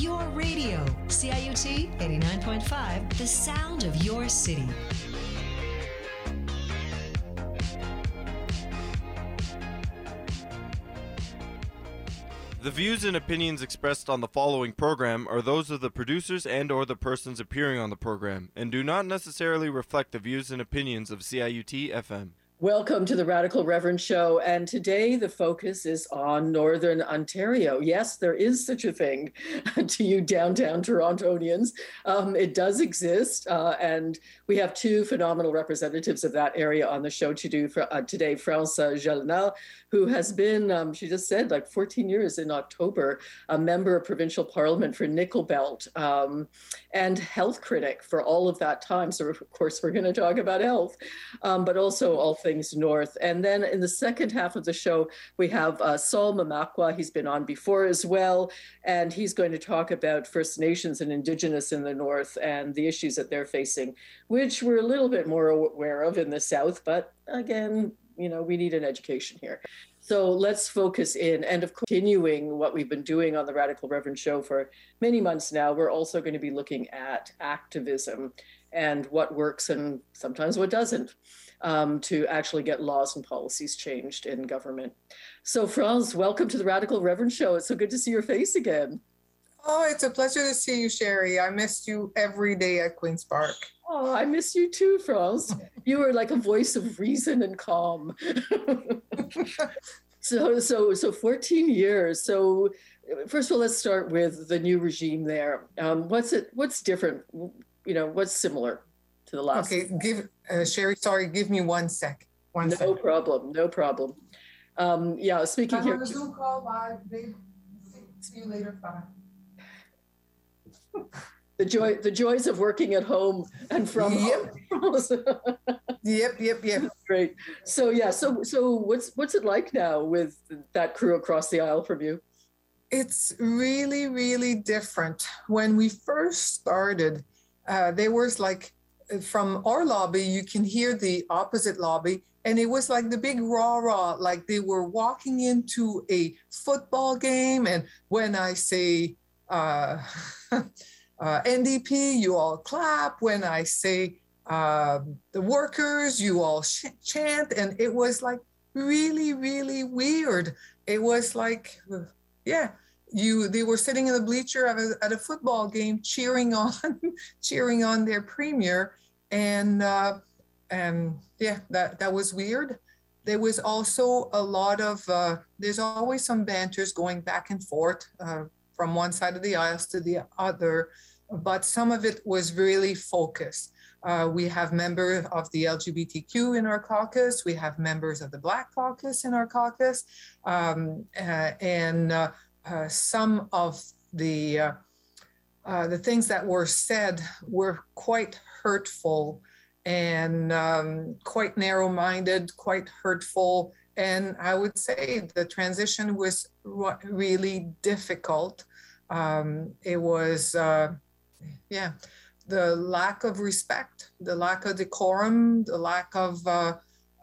Your radio, CIUT 89.5, the sound of your city. The views and opinions expressed on the following program are those of the producers and or the persons appearing on the program and do not necessarily reflect the views and opinions of CIUT FM. Welcome to the Radical Reverend Show. And today the focus is on Northern Ontario. Yes, there is such a thing to you downtown Torontonians. Um, it does exist. Uh, and we have two phenomenal representatives of that area on the show to do for, uh, today. France Gélinas, who has been, um, she just said, like 14 years in October, a member of provincial parliament for Nickel Belt um, and health critic for all of that time. So, of course, we're going to talk about health, um, but also all things north. And then in the second half of the show, we have uh, Sol Mamakwa. He's been on before as well. And he's going to talk about First Nations and Indigenous in the north and the issues that they're facing, which we're a little bit more aware of in the south. But again, you know, we need an education here. So let's focus in. And of continuing what we've been doing on the Radical Reverend show for many months now, we're also going to be looking at activism and what works and sometimes what doesn't um, to actually get laws and policies changed in government. So, France, welcome to the Radical Reverend Show. It's so good to see your face again. Oh, it's a pleasure to see you, Sherry. I missed you every day at Queen's Park. Oh, I miss you too, France. You were like a voice of reason and calm. so, so, so 14 years. So, first of all, let's start with the new regime there. Um, what's it? What's different? You know, what's similar? To the last. Okay, give uh, Sherry. Sorry, give me one sec. One no second. problem. No problem. Um, yeah, speaking I'm here. on a Zoom call. Bye. Babe. See you later. Bye. the joy, the joys of working at home and from yep. home. yep, yep, yep. Great. So yeah, so so what's what's it like now with that crew across the aisle from you? It's really, really different. When we first started, uh, there was like from our lobby, you can hear the opposite lobby. And it was like the big rah rah, like they were walking into a football game. And when I say uh, uh, NDP, you all clap. When I say uh, the workers, you all sh- chant. And it was like really, really weird. It was like, yeah, you they were sitting in the bleacher at a, at a football game cheering on cheering on their premier and uh, and yeah, that that was weird. There was also a lot of uh, there's always some banters going back and forth uh, from one side of the aisles to the other, but some of it was really focused. Uh, we have members of the LGBTQ in our caucus. We have members of the Black caucus in our caucus, um, uh, and uh, some of the uh, the things that were said were quite hurtful and um, quite narrow minded, quite hurtful. And I would say the transition was really difficult. Um, it was, uh, yeah, the lack of respect, the lack of decorum, the lack of uh,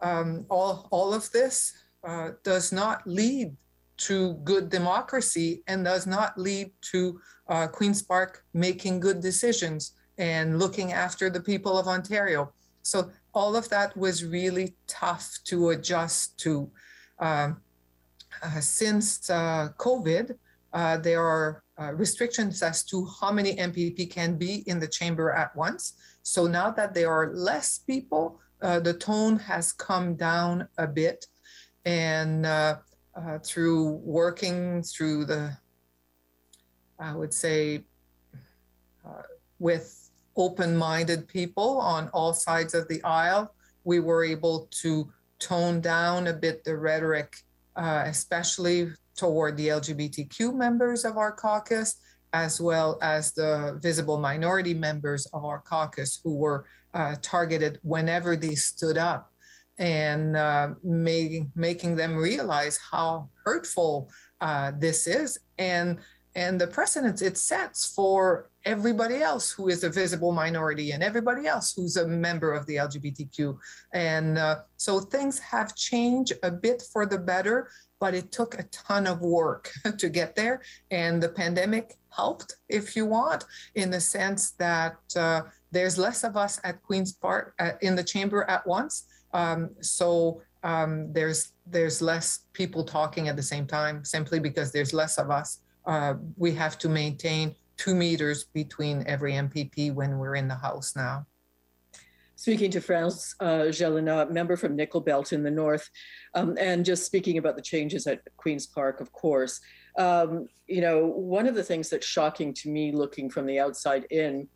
um, all, all of this uh, does not lead to good democracy and does not lead to uh, Queen's Park making good decisions and looking after the people of Ontario. So all of that was really tough to adjust to. Um, uh, since uh, COVID, uh, there are uh, restrictions as to how many MPP can be in the chamber at once. So now that there are less people, uh, the tone has come down a bit. And uh, through working through the, I would say, with open minded people on all sides of the aisle. We were able to tone down a bit the rhetoric, uh, especially toward the LGBTQ members of our caucus, as well as the visible minority members of our caucus who were uh, targeted whenever they stood up and uh, making, making them realize how hurtful uh, this is. And and the precedence it sets for everybody else who is a visible minority and everybody else who's a member of the LGBTQ. And uh, so things have changed a bit for the better, but it took a ton of work to get there. And the pandemic helped, if you want, in the sense that uh, there's less of us at Queen's Park uh, in the chamber at once. Um, so um, there's there's less people talking at the same time simply because there's less of us. Uh, we have to maintain two meters between every MPP when we're in the House now. Speaking to France uh, Gélinas, member from Nickel Belt in the north, um, and just speaking about the changes at Queen's Park, of course. Um, you know, one of the things that's shocking to me looking from the outside in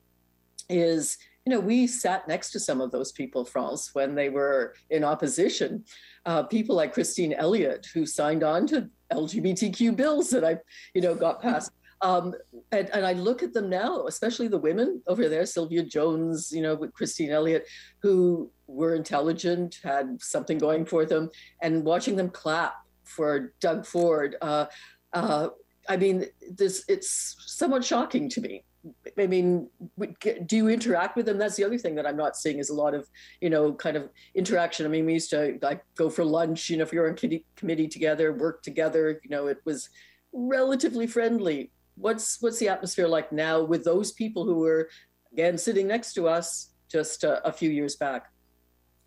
is you know, we sat next to some of those people, France, when they were in opposition. Uh, people like Christine Elliott, who signed on to LGBTQ bills that I, you know, got passed. Um, and, and, I look at them now, especially the women over there, Sylvia Jones, you know, with Christine Elliott, who were intelligent, had something going for them, and watching them clap for Doug Ford. Uh, uh, I mean, this it's somewhat shocking to me I mean, do you interact with them? That's the other thing that I'm not seeing is a lot of, you know, kind of interaction. I mean, we used to like go for lunch, you know, if you're on committee, committee together, work together, you know, it was relatively friendly. What's what's the atmosphere like now with those people who were again sitting next to us just a, few years back?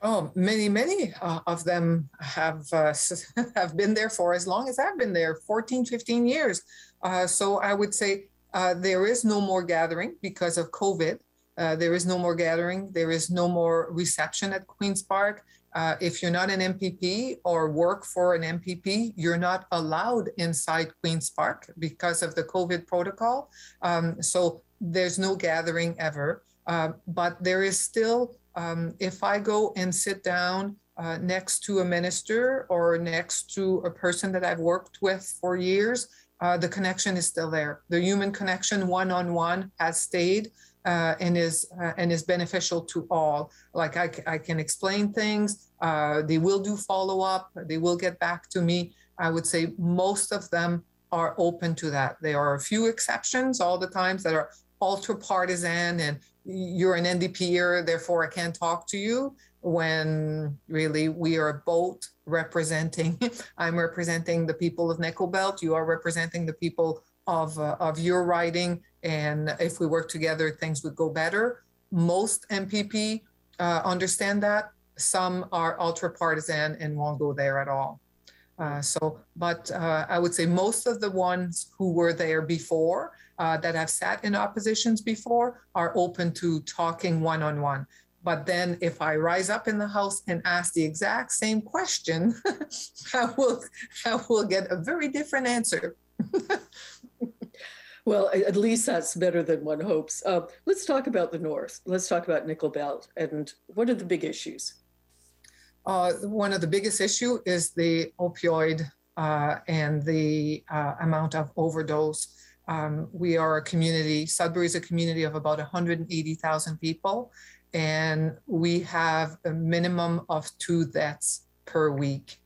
Oh, many, many uh, of them have uh, have been there for as long as I've been there, 14, 15 years. Uh, so I would say uh, there is no more gathering because of COVID. Uh, there is no more gathering. There is no more reception at Queen's Park. Uh, if you're not an MPP or work for an MPP, you're not allowed inside Queen's Park because of the COVID protocol. Um, so there's no gathering ever. Uh, but there is still, um, if I go and sit down uh, next to a minister or next to a person that I've worked with for years, uh, the connection is still there. The human connection, one-on-one, has stayed uh, and is uh, and is beneficial to all. Like I, I can explain things. Uh, they will do follow-up. They will get back to me. I would say most of them are open to that. There are a few exceptions all the times that are ultra partisan and you're an NDPer, therefore I can't talk to you when really we are both representing i'm representing the people of nickel belt you are representing the people of uh, of your writing. and if we work together things would go better most mpp uh, understand that some are ultra partisan and won't go there at all uh, so but uh, i would say most of the ones who were there before uh, that have sat in oppositions before are open to talking one-on-one but then if I rise up in the house and ask the exact same question, I will I will get a very different answer. well, at least that's better than one hopes. Uh, let's talk about the North. Let's talk about Nickel Belt and what are the big issues? Uh, one of the biggest issue is the opioid uh, and the uh, amount of overdose. Um, we are a community, Sudbury is a community of about 180,000 people and we have a minimum of two deaths per week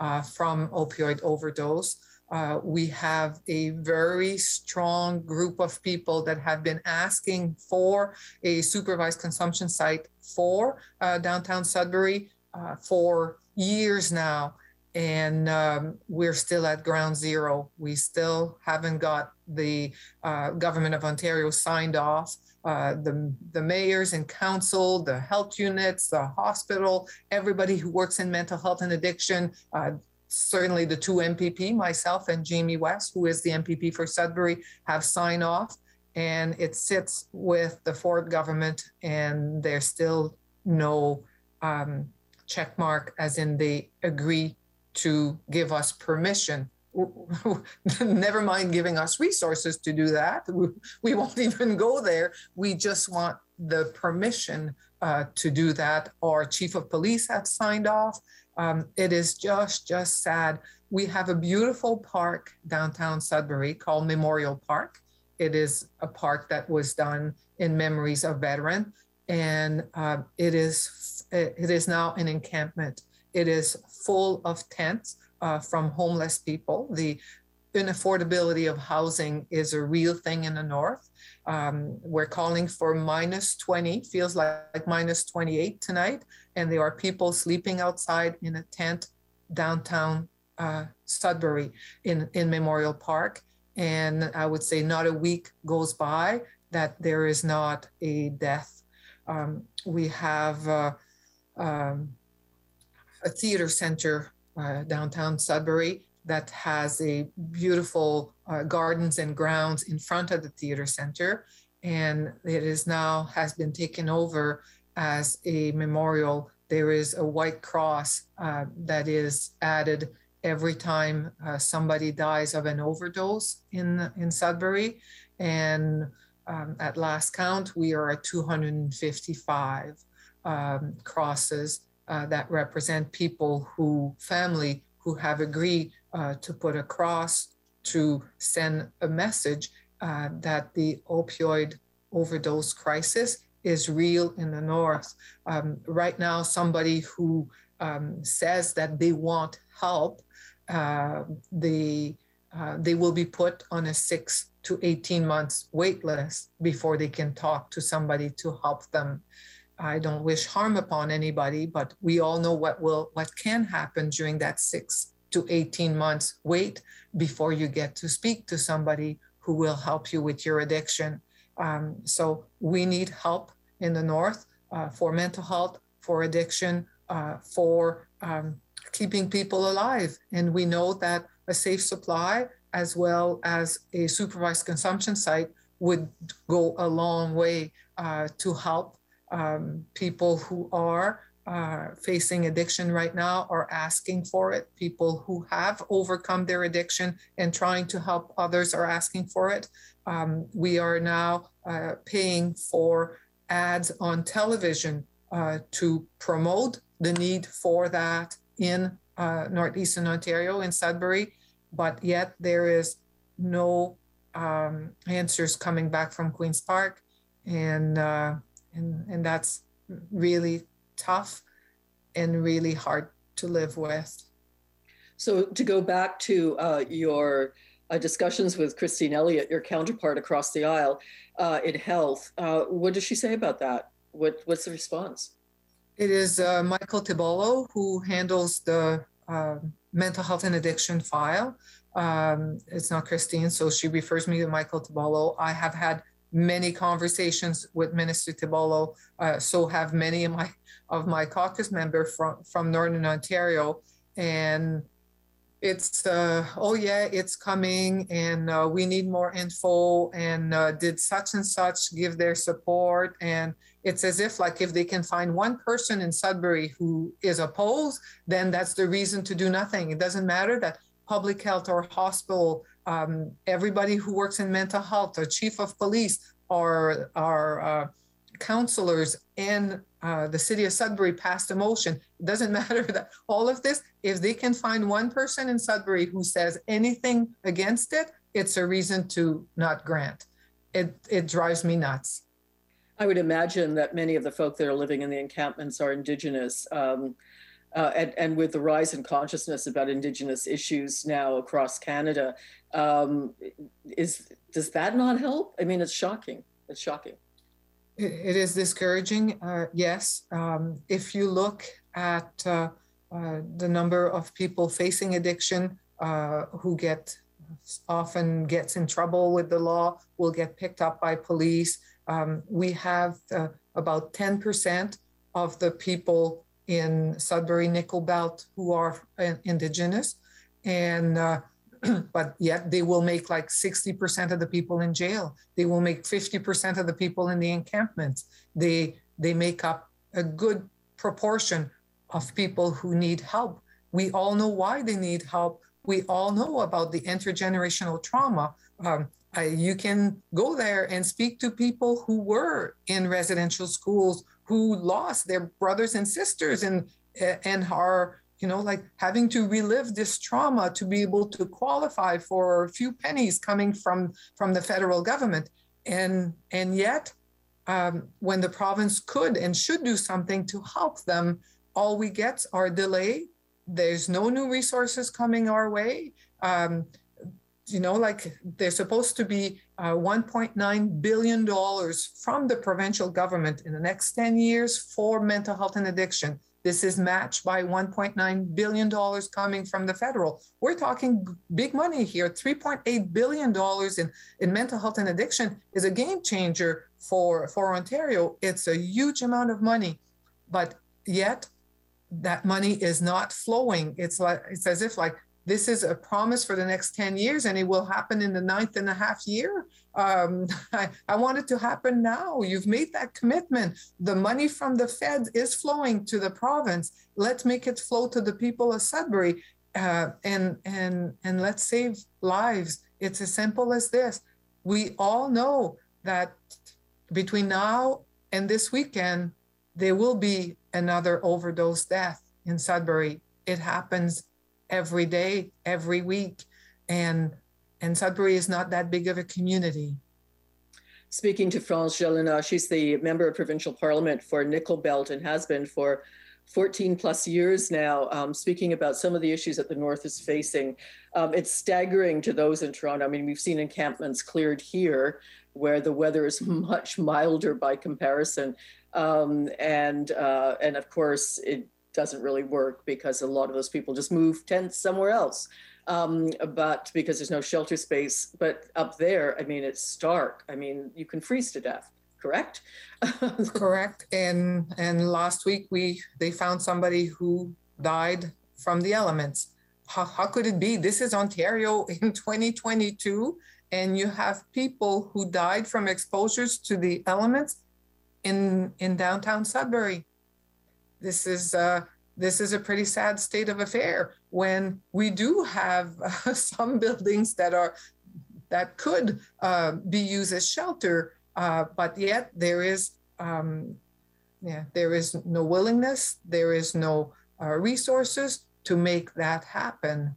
uh, from opioid overdose. Uh, we have a very strong group of people that have been asking for a supervised consumption site for uh, downtown Sudbury uh, for years now. And um, we're still at ground zero. We still haven't got the uh, government of Ontario signed off uh, the, the mayors and council, the health units, the hospital, everybody who works in mental health and addiction, uh, certainly the two MPP, myself and Jamie West, who is the MPP for Sudbury, have signed off. And it sits with the Ford government, and there's still no um, check mark, as in they agree to give us permission never mind giving us resources to do that. We, won't even go there. We just want the permission uh, to do that. Our chief of police have signed off. Um, it is just, just sad. We have a beautiful park downtown Sudbury called Memorial Park. It is a park that was done in memories of veteran, and uh, it is it is now an encampment. It is full of tents uh, from homeless people. The unaffordability of housing is a real thing in the north. Um, we're calling for minus 20, feels like, like minus 28 tonight, and there are people sleeping outside in a tent downtown uh, Sudbury in, in Memorial Park. And I would say not a week goes by that there is not a death. Um, we have uh, um, a theater center uh, downtown Sudbury that has a beautiful uh, gardens and grounds in front of the theater center. And it is now has been taken over as a memorial. There is a white cross uh, that is added every time uh, somebody dies of an overdose in, in Sudbury. And um, at last count, we are at 255 um, crosses uh, that represent people who, family who have agreed uh, to put across to send a message uh, that the opioid overdose crisis is real in the North. Um, right now, somebody who um, says that they want help, uh, they, uh, they will be put on a six to 18 months wait list before they can talk to somebody to help them. I don't wish harm upon anybody, but we all know what will what can happen during that six to 18 months wait before you get to speak to somebody who will help you with your addiction. Um, so we need help in the North uh, for mental health, for addiction, uh, for um, keeping people alive. And we know that a safe supply as well as a supervised consumption site would go a long way uh, to help um, people who are uh, facing addiction right now are asking for it. People who have overcome their addiction and trying to help others are asking for it. Um, we are now uh, paying for ads on television uh, to promote the need for that in uh, Northeastern Ontario, in Sudbury, but yet there is no um, answers coming back from Queen's Park. And, uh, and, and that's really tough and really hard to live with. So, to go back to uh, your uh, discussions with Christine Elliott, your counterpart across the aisle uh, in health, uh, what does she say about that? What, what's the response? It is uh, Michael Tibollo who handles the um, mental health and addiction file. Um, it's not Christine, so she refers me to Michael Tibollo. I have had many conversations with Minister Tibollo. Uh, so have many of my of my caucus member from from Northern Ontario, and it's uh, oh yeah, it's coming, and uh, we need more info. And uh, did such and such give their support? And it's as if like if they can find one person in Sudbury who is opposed, then that's the reason to do nothing. It doesn't matter that public health or hospital um, everybody who works in mental health, a chief of police, or our uh, counselors in uh, the city of Sudbury passed a motion. It doesn't matter that all of this, if they can find one person in Sudbury who says anything against it, it's a reason to not grant. It, it drives me nuts. I would imagine that many of the folk that are living in the encampments are Indigenous. Um, uh, and, and, with the rise in consciousness about Indigenous issues now across Canada, um, is does that not help? I mean, it's shocking. It's shocking. it, it is discouraging. Uh, yes, um, if you look at uh, uh, the number of people facing addiction uh, who get often gets in trouble with the law, will get picked up by police. Um, we have uh, about 10% of the people in Sudbury Nickel Belt who are uh, indigenous, and but yet they will make like 60% of the people in jail. They will make 50% of the people in the encampments. They they make up a good proportion of people who need help. We all know why they need help. We all know about the intergenerational trauma. Um, I, you can go there and speak to people who were in residential schools who lost their brothers and sisters and and are you know, like having to relive this trauma to be able to qualify for a few pennies coming from from the federal government, and and yet, um, when the province could and should do something to help them, all we get are delay. There's no new resources coming our way. Um, you know, like there's supposed to be uh, 1.9 billion dollars from the provincial government in the next 10 years for mental health and addiction. This is matched by 1.9 billion dollars coming from the federal. We're talking big money here. 3.8 billion dollars in, in mental health and addiction is a game changer for for Ontario. It's a huge amount of money, but yet that money is not flowing. It's like it's as if like this is a promise for the next 10 years and it will happen in the ninth and a half year. Um, I, I want it to happen now. You've made that commitment. The money from the feds is flowing to the province. Let's make it flow to the people of Sudbury uh, and, and, and let's save lives. It's as simple as this. We all know that between now and this weekend, there will be another overdose death in Sudbury. It happens every day, every week. And and Sudbury is not that big of a community. Speaking to France Gélinas, she's the member of provincial parliament for Nickel Belt and has been for 14 plus years now, um, speaking about some of the issues that the North is facing. Um, it's staggering to those in Toronto. I mean, we've seen encampments cleared here where the weather is much milder by comparison. Um, and, uh, and of course, it doesn't really work because a lot of those people just move tents somewhere else. Um, but because there's no shelter space. But up there, I mean, it's stark. I mean, you can freeze to death. Correct. correct. And and last week we they found somebody who died from the elements. How, how could it be? This is Ontario in 2022, and you have people who died from exposures to the elements in in downtown Sudbury this is uh, this is a pretty sad state of affair when we do have uh, some buildings that are that could uh, be used as shelter, uh, but yet there is um, yeah there is no willingness, there is no uh, resources to make that happen.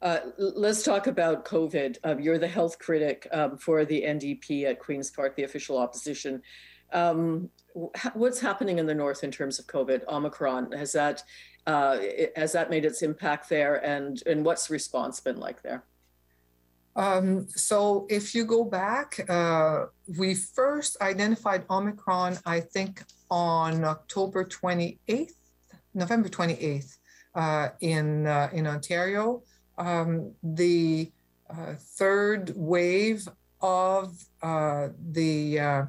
Uh, let's talk about COVID. Um, you're the health critic um, for the NDP at Queen's Park, the official opposition. Um, what's happening in the north in terms of COVID? Omicron has that uh, has that made its impact there, and and what's response been like there? Um, so if you go back, uh, we first identified Omicron, I think, on October 28th, November 28th, uh, in uh, in Ontario. Um, the uh, third wave of uh, the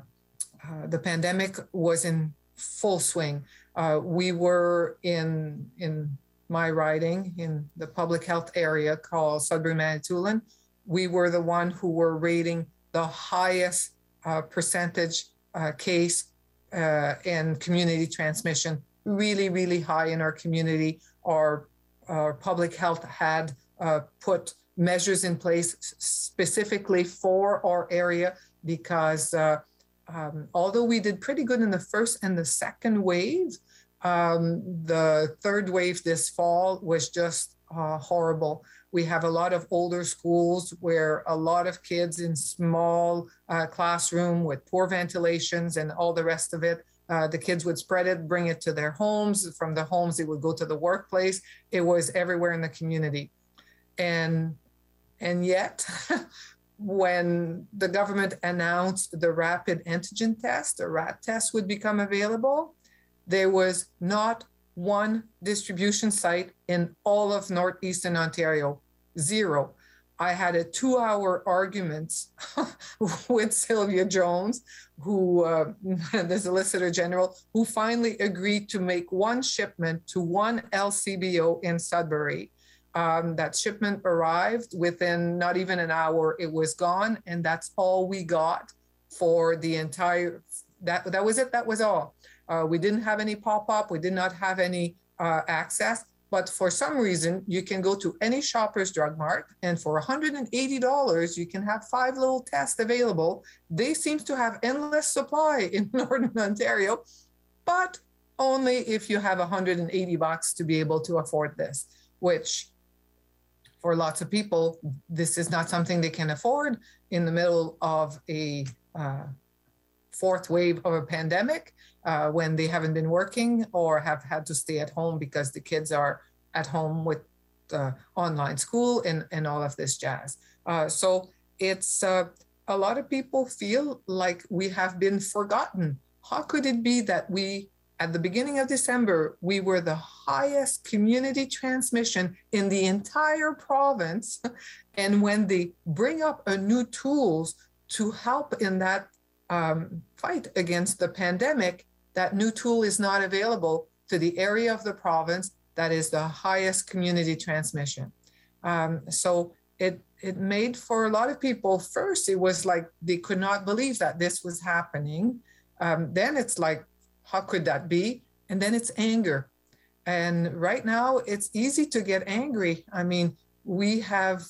uh, the pandemic was in full swing. Uh, we were in in my riding in the public health area called Sudbury Manitoulin. We were the one who were rating the highest uh, percentage uh, case uh, and community transmission, really, really high in our community. Our, our public health had put measures in place specifically for our area because um, although we did pretty good in the first and the second wave, um, the third wave this fall was just uh, horrible. We have a lot of older schools where a lot of kids in small uh, classroom with poor ventilations and all the rest of it. Uh, the kids would spread it, bring it to their homes. From the homes, it would go to the workplace. It was everywhere in the community, and and yet when the government announced the rapid antigen test, the RAT test would become available, there was not one distribution site in all of Northeastern Ontario, zero. I had a two hour argument with Sylvia Jones, who, uh, the Solicitor General, who finally agreed to make one shipment to one LCBO in Sudbury um, that shipment arrived within not even an hour, it was gone. And that's all we got for the entire, that, that was it, that was all. Uh, we didn't have any pop-up, we did not have any uh, access, but for some reason, you can go to any Shoppers Drug Mart and for $180, you can have five little tests available. They seem to have endless supply in Northern Ontario, but only if you have 180 bucks to be able to afford this, which for lots of people, this is not something they can afford in the middle of a uh, fourth wave of a pandemic uh, when they haven't been working or have had to stay at home because the kids are at home with uh, online school and, and all of this jazz. Uh, so it's uh, a lot of people feel like we have been forgotten. How could it be that we, at the beginning of December, we were the highest community transmission in the entire province? And when they bring up a new tools to help in that um, fight against the pandemic, that new tool is not available to the area of the province that is the highest community transmission. Um, so it it made for a lot of people first it was like they could not believe that this was happening um, then it's like how could that be? And then it's anger. And right now it's easy to get angry. I mean we have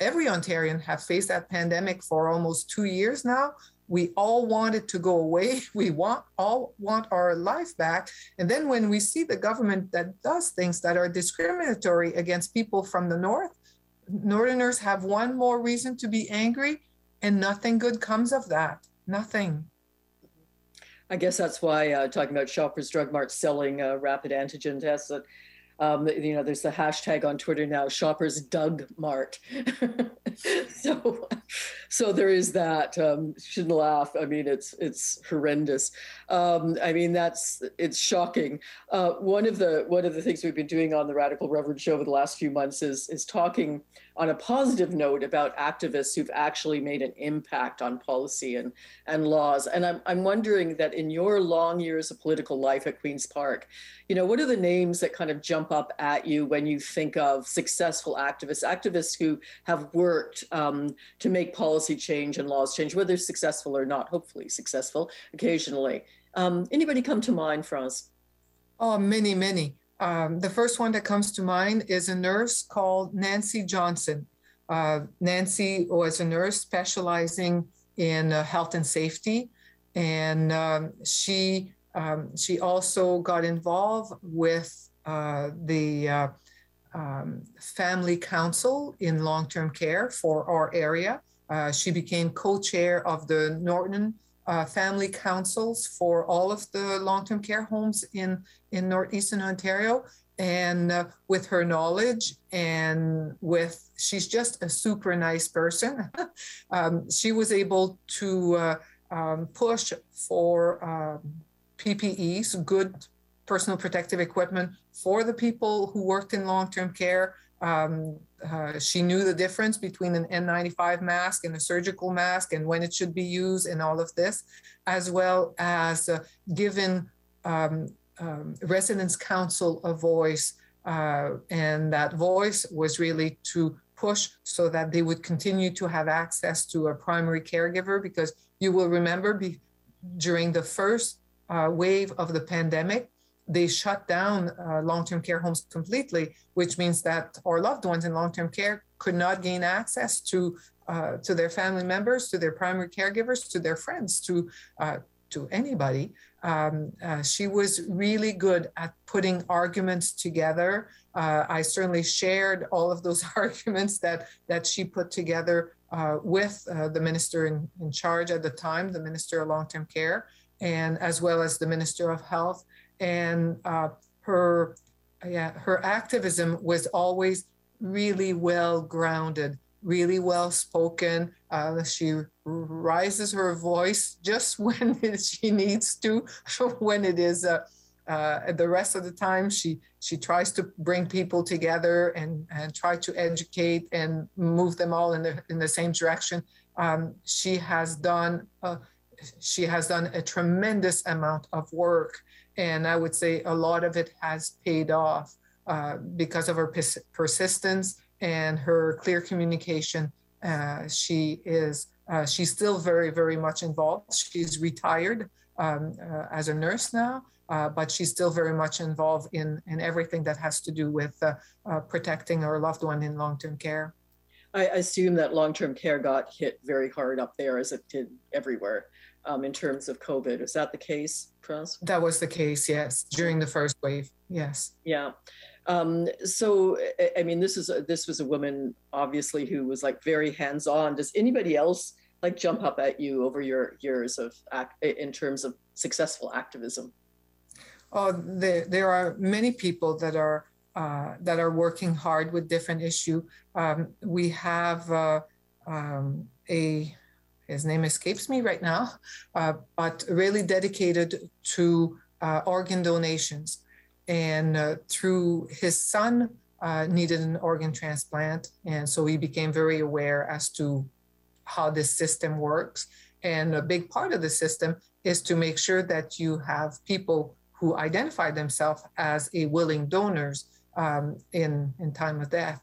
every ontarian have faced that pandemic for almost two years now. We all want it to go away. We want all want our life back. And then when we see the government that does things that are discriminatory against people from the north Northerners have one more reason to be angry, and nothing good comes of that. Nothing. I guess that's why uh, talking about Shoppers Drug Mart selling uh, rapid antigen tests. That um, you know, there's the hashtag on Twitter now, Shoppers Doug Mart. so, so there is that. Um, shouldn't laugh. I mean, it's it's horrendous. Um, I mean, that's it's shocking. Uh, one of the one of the things we've been doing on the Radical Reverend Show over the last few months is is talking on a positive note about activists who've actually made an impact on policy and, and laws. And I'm, I'm wondering that in your long years of political life at Queen's Park, you know, what are the names that kind of jump up at you when you think of successful activists, activists who have worked um, to make policy change and laws change, whether successful or not, hopefully successful occasionally. Um, anybody come to mind, France? Oh, many, many. Um, the first one that comes to mind is a nurse called Nancy Johnson. Uh, Nancy was a nurse specializing in uh, health and safety, and um, she um, she also got involved with uh, the uh, um, family council in long-term care for our area. Uh, she became co-chair of the Norton uh, family councils for all of the long-term care homes in in northeastern Ontario. And uh, with her knowledge and with, she's just a super nice person. um, she was able to uh, um, push for um, PPEs, good personal protective equipment for the people who worked in long-term care. Um, uh, she knew the difference between an N95 mask and a surgical mask and when it should be used and all of this, as well as uh, given um, um, residents council a voice. Uh, and that voice was really to push so that they would continue to have access to a primary caregiver because you will remember be, during the first uh, wave of the pandemic, they shut down uh, long-term care homes completely, which means that our loved ones in long-term care could not gain access to uh, to their family members, to their primary caregivers, to their friends, to uh, to anybody. Um, uh, she was really good at putting arguments together. Uh, I certainly shared all of those arguments that that she put together uh, with the minister in, in charge at the time, the minister of long-term care, and as well as the minister of health and uh, her yeah her activism was always really well grounded really well spoken. Uh, she rises her voice just when she needs to when it is uh, uh, the rest of the time. She she tries to bring people together and and try to educate and move them all in the in the same direction. Um, she has done she has done a tremendous amount of work and I would say a lot of it has paid off uh, because of her pers- persistence and her clear communication. Uh, she is uh, she's still very very much involved. She's retired um, uh, as a nurse now, uh, but she's still very much involved in in everything that has to do with uh, protecting her loved one in long term care. I assume that long term care got hit very hard up there as it did everywhere um, in terms of COVID. Is that the case, Prince? That was the case, yes, during the first wave. Yes. Yeah. Um, so, I mean, this is a, this was a woman obviously who was like very hands on. Does anybody else like jump up at you over your years of act in terms of successful activism? Oh, there, there are many people that are uh, that are working hard with different issue. Um, we have uh, um, a his name escapes me right now, uh, but really dedicated to uh, organ donations. And uh, through his son uh, needed an organ transplant, and so he became very aware as to how this system works. And a big part of the system is to make sure that you have people who identify themselves as a willing donors um, in in time of death.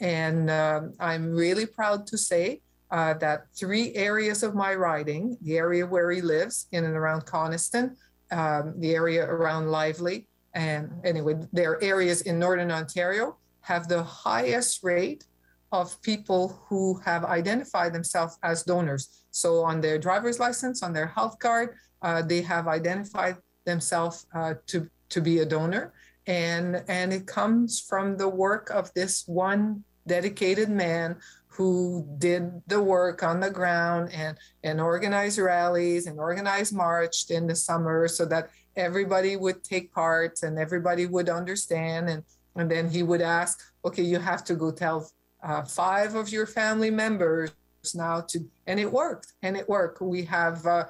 And um, I'm really proud to say uh, that three areas of my riding, the area where he lives in and around Coniston, um, the area around Lively, and anyway, there are areas in Northern Ontario have the highest rate of people who have identified themselves as donors. So on their driver's license, on their health card, uh, they have identified themselves uh, to, to be a donor and and it comes from the work of this one dedicated man who did the work on the ground and and organized rallies and organized marched in the summer so that everybody would take part and everybody would understand. And and then he would ask okay you have to go tell uh, five of your family members now to and it worked and it worked. We have uh,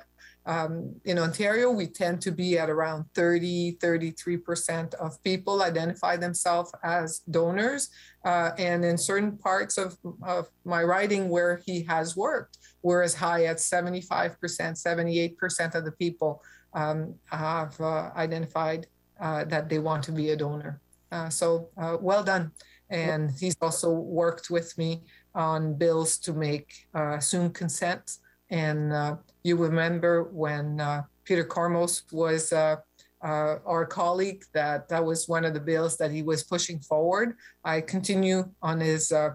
um, in Ontario, we tend to be at around 30, 33% of people identify themselves as donors. Uh, and in certain parts of, of my riding where he has worked, we're as high as 75%, 78% of the people um, have uh, identified uh, that they want to be a donor. Uh, so uh, well done. And he's also worked with me on bills to make uh, assumed consent and you remember when uh, Peter Kormos was uh, uh, our colleague, that that was one of the bills that he was pushing forward. I continue on his uh,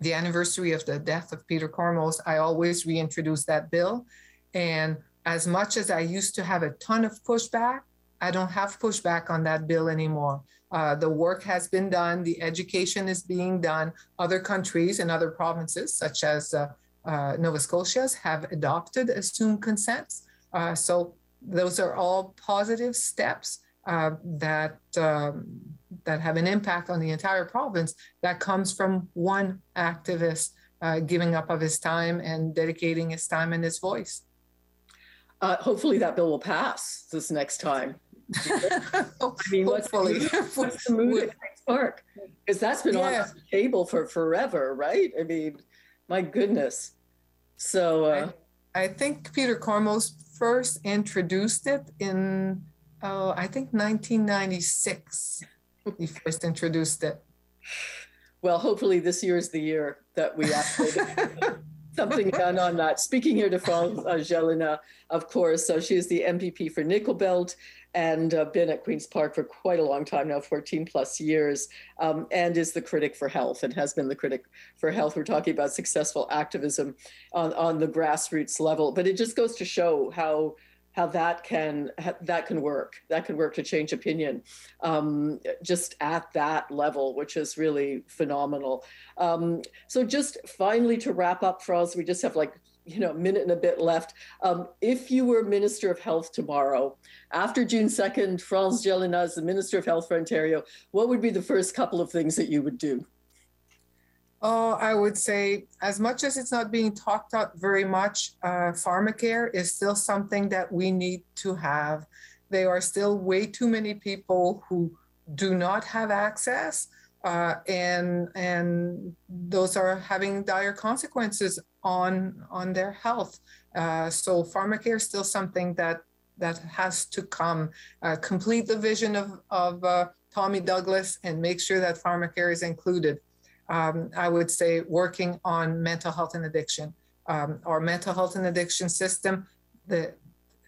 the anniversary of the death of Peter Kormos. I always reintroduce that bill, and as much as I used to have a ton of pushback, I don't have pushback on that bill anymore. Uh, the work has been done, the education is being done. Other countries and other provinces, such as uh, uh, Nova Scotia's have adopted assumed consents. Uh, so those are all positive steps uh, that um, that have an impact on the entire province. That comes from one activist uh, giving up of his time and dedicating his time and his voice. Uh, hopefully, that bill will pass this next time. I mean, what's, what's the mood at Park? Because that's been yeah. on the table for forever, right? I mean, my goodness. So uh, I, I, think Peter Kormos first introduced it in, uh, I think 1996. he first introduced it. Well, hopefully this year is the year that we actually something done on that. Speaking here to France uh, of course, so she is the MPP for Nickel Belt and uh, been at Queen's Park for quite a long time now, 14 plus years, um, and is the critic for health and has been the critic for health. We're talking about successful activism on, on the grassroots level, but it just goes to show how how that can that can work that can work to change opinion um, just at that level which is really phenomenal um, so just finally to wrap up for us we just have like you know, minute and a bit left. Um, if you were Minister of Health tomorrow, after June 2nd, France Gélinas, the Minister of Health for Ontario, what would be the first couple of things that you would do? Oh, I would say, as much as it's not being talked about very much, uh, pharmacare is still something that we need to have. There are still way too many people who do not have access, uh, and and those are having dire consequences on on their health. Uh, so pharmacare is still something that that has to come. Uh, complete the vision of of uh, Tommy Douglas and make sure that pharmacare is included. Um, I would say working on mental health and addiction. Um, our mental health and addiction system, the,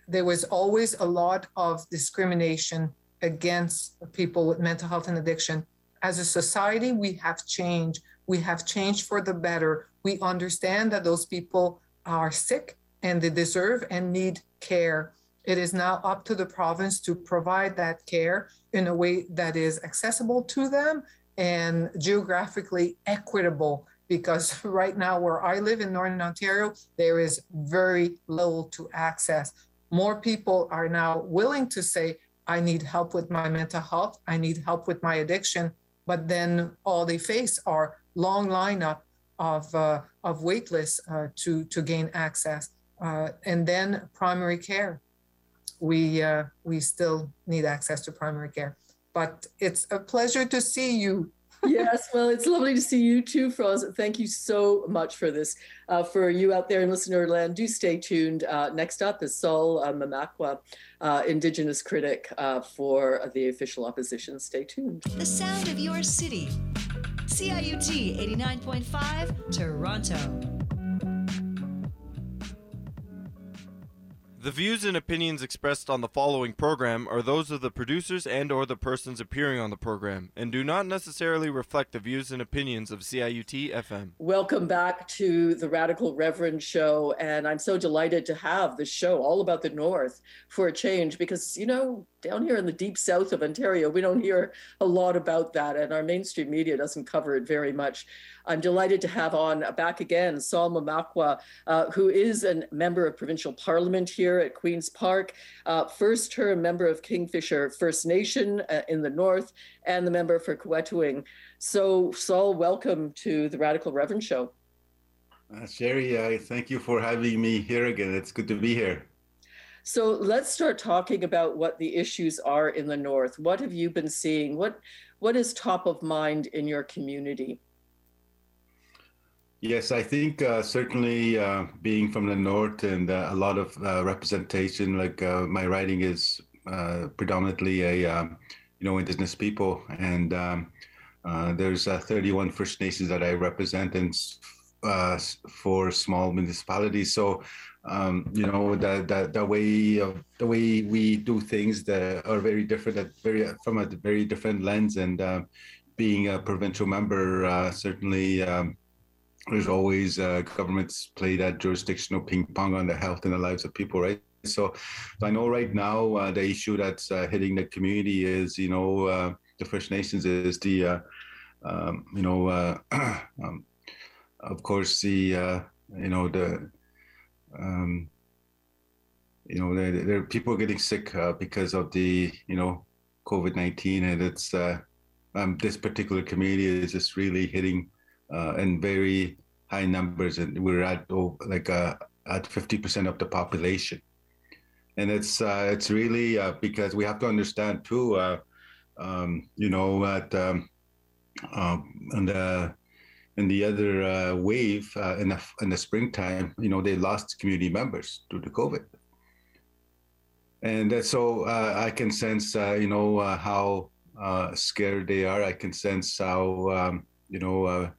there was always a lot of discrimination against people with mental health and addiction. As a society, we have changed. We have changed for the better we understand that those people are sick and they deserve and need care. It is now up to the province to provide that care in a way that is accessible to them and geographically equitable. Because right now, where I live in Northern Ontario, there is very little to access. More people are now willing to say, I need help with my mental health, I need help with my addiction, but then all they face are long lineup of uh, of wait lists uh, to to gain access, uh, and then primary care. We uh, we still need access to primary care, but it's a pleasure to see you yes, well, it's lovely to see you too, France. Thank you so much for this. Uh, for you out there in listener land, do stay tuned. Uh, next up is Sol uh, Mamakwa, uh, Indigenous critic uh, for the official opposition. Stay tuned. The sound of your city. CIUT 89.5, Toronto. The views and opinions expressed on the following program are those of the producers and or the persons appearing on the program and do not necessarily reflect the views and opinions of CIUT FM. Welcome back to the Radical Reverend show and I'm so delighted to have the show all about the north for a change because you know down here in the deep south of Ontario we don't hear a lot about that and our mainstream media doesn't cover it very much. I'm delighted to have on uh, back again Sol Mamakwa, uh, who is a member of provincial parliament here at Queen's Park, uh, first term member of Kingfisher First Nation uh, in the north, and the member for Kiiwetinoong. So, Sol, welcome to the Radical Reverend Show. Uh, Sherry, thank you for having me here again. It's good to be here. So let's start talking about what the issues are in the north. What have you been seeing? What what is top of mind in your community? Yes, I think uh, certainly uh, being from the north and uh, a lot of uh, representation, like uh, my writing is uh, predominantly a um, you know indigenous people, and um, there's 31 First Nations that I represent and for small municipalities. So um, you know that the the way of the way we do things that are very different, at very from a very different lens, and being a provincial member certainly. There's always uh, governments play that jurisdictional ping pong on the health and the lives of people, right? So, I know right now uh, the issue that's uh, hitting the community is, you know, uh, the First Nations is the, uh, um, you know, uh, um, of course the, you know, the, um, you know, there, are people getting sick because of the, you know, COVID nineteen, and it's um, this particular community is just really hitting uh, and very high numbers, and we're at oh, like uh, at 50% of the population. And it's uh, it's really uh, because we have to understand too, uh, um, you know, at um, um, and the in the other uh, wave in the in the springtime, you know, they lost community members due to COVID. And so I can sense, you know, how scared they are. I can sense how, um, you know,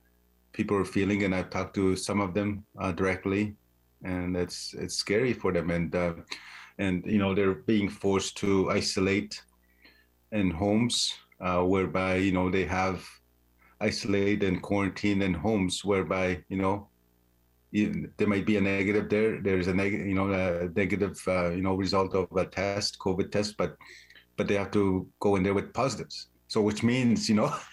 people are feeling, and I've talked to some of them uh, directly, and it's it's scary for them, and uh, and you know they're being forced to isolate in homes, uh, whereby you know they have isolated and quarantined in homes, whereby you know there might be a negative there. There's a negative, you know, a negative, uh, you know, result of a test, COVID test, but but they have to go in there with positives. So which means, you know,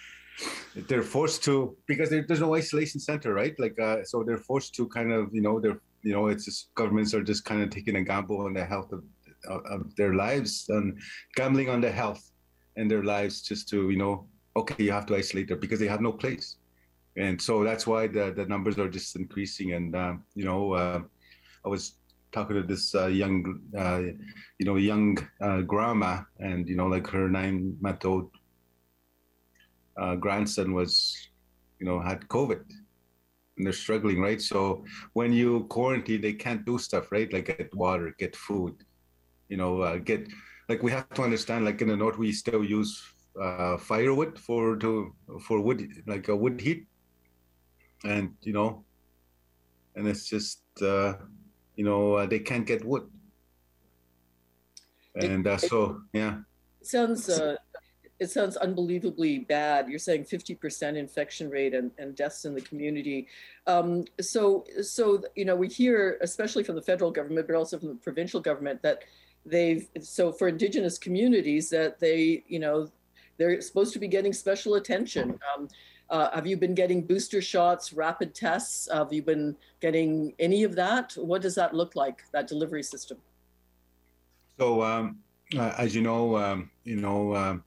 they're forced to because there's no isolation center, right? Like, uh, so they're forced to kind of, you know, they're, you know, it's just governments are just kind of taking a gamble on the health of, of their lives and gambling on the health and their lives just to, you know, okay, you have to isolate them because they have no place. And so that's why the, the numbers are just increasing. And, um, you know, uh, I was talking to this uh, young, uh, you know, young uh, grandma, and you know, like her nine-month-old uh, grandson was, you know, had COVID and they're struggling, right? So when you quarantine, they can't do stuff, right? Like get water, get food, you know, uh, get like we have to understand. Like in the north, we still use uh, firewood for to for wood, like a wood heat, and you know, and it's just uh, you know uh, they can't get wood, and uh, so yeah. Sounds uh, it sounds unbelievably bad. You're saying 50% infection rate and, and deaths in the community. Um, so, so you know, we hear, especially from the federal government, but also from the provincial government, that they've so for Indigenous communities that they, you know, they're supposed to be getting special attention. Um, uh, have you been getting booster shots, rapid tests? Have you been getting any of that? What does that look like? That delivery system? So, um, uh, as you know, um, you know.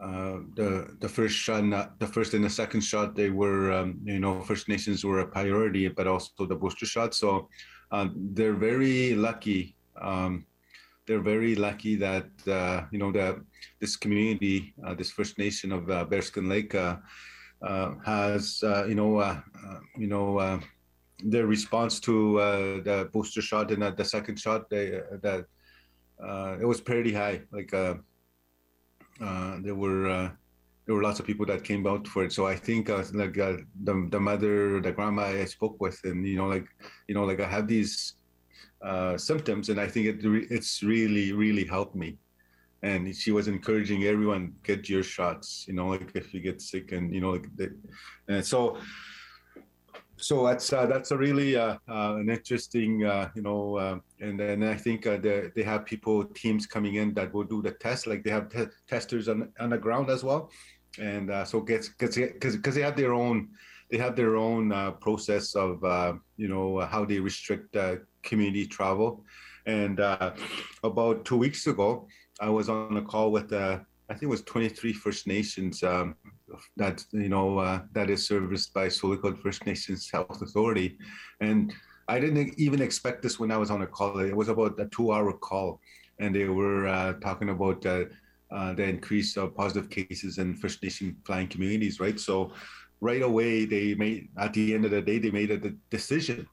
Uh, the the first shot, the first and the second shot, they were um, you know First Nations were a priority, but also the booster shot. So uh, they're very lucky. Um, they're very lucky that uh, you know that this community, uh, this First Nation of uh, Bearskin Lake, uh, has you know you know their response to the booster shot and the second shot. They that it was pretty high, like uh, there were uh, there were lots of people that came out for it. So I think uh, like uh, the the mother, the grandma I spoke with, and you know like you know like I have these uh, symptoms, and I think it it's really really helped me. And she was encouraging everyone get your shots. You know like if you get sick, and you know like they, and so so that's uh, that's a really uh, uh, an interesting uh, you know uh, and then I think uh, they, they have people teams coming in that will do the test like they have te- testers on, on the ground as well. And so gets because because they have their own they have their own process of you know how they restrict community travel. And about two weeks ago I was on a call with I think it was 23 First Nations um, that you know uh, that is serviced by Sioux Lookout First Nations Health Authority, and I didn't even expect this when I was on a call. It was about a two-hour call, and they were uh, talking about uh, uh the increase of positive cases in First Nation flying communities. Right, so right away they made at the end of the day they made a decision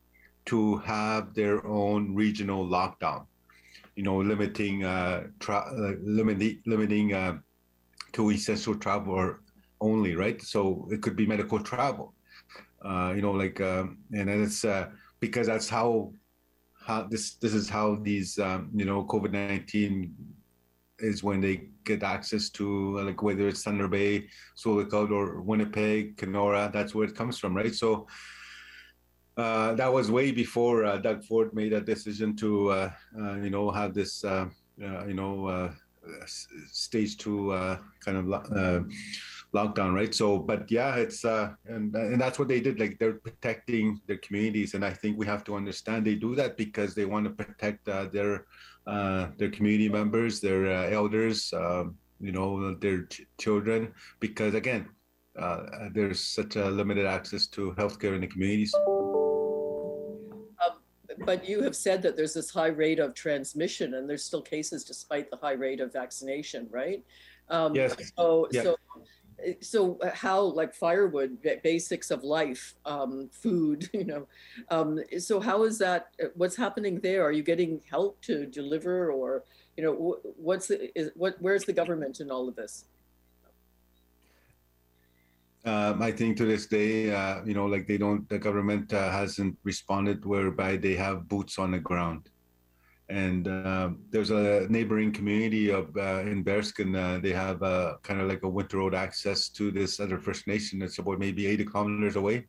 to have their own regional lockdown. You know, limiting uh, tra- uh, limiting limiting to essential travel only, right? So it could be medical travel, uh, you know, like, um, and it's uh, because that's how how this this is how these um, you know COVID nineteen is when they get access to like whether it's Thunder Bay, Sioux Lookout, or Winnipeg, Kenora. That's where it comes from, right? So. Uh, that was way before uh, Doug Ford made a decision to, uh, uh you know, have this, uh, you know, uh, stage two kind of lockdown, right? So, but yeah, it's uh, and and that's what they did. Like they're protecting their communities, and I think we have to understand they do that because they want to protect uh, their uh, their community members, their uh, elders, um, you know, their ch- children, because again, uh, there's such a limited access to healthcare in the communities. But you have said that there's this high rate of transmission, and there's still cases despite the high rate of vaccination, right? Um, yes. So, yeah. so so uh, how like firewood basics of life um, food you know um, so how is that uh, what's happening there are you getting help to deliver or you know what's the is what where's the government in all of this um, I think to this day, uh, you know, like they don't, the government uh, hasn't responded whereby they have boots on the ground and uh, there's a neighboring community of uh, in Bearskin. Uh, they have kind of like a winter road access to this other First Nation. It's about maybe 80 kilometers away.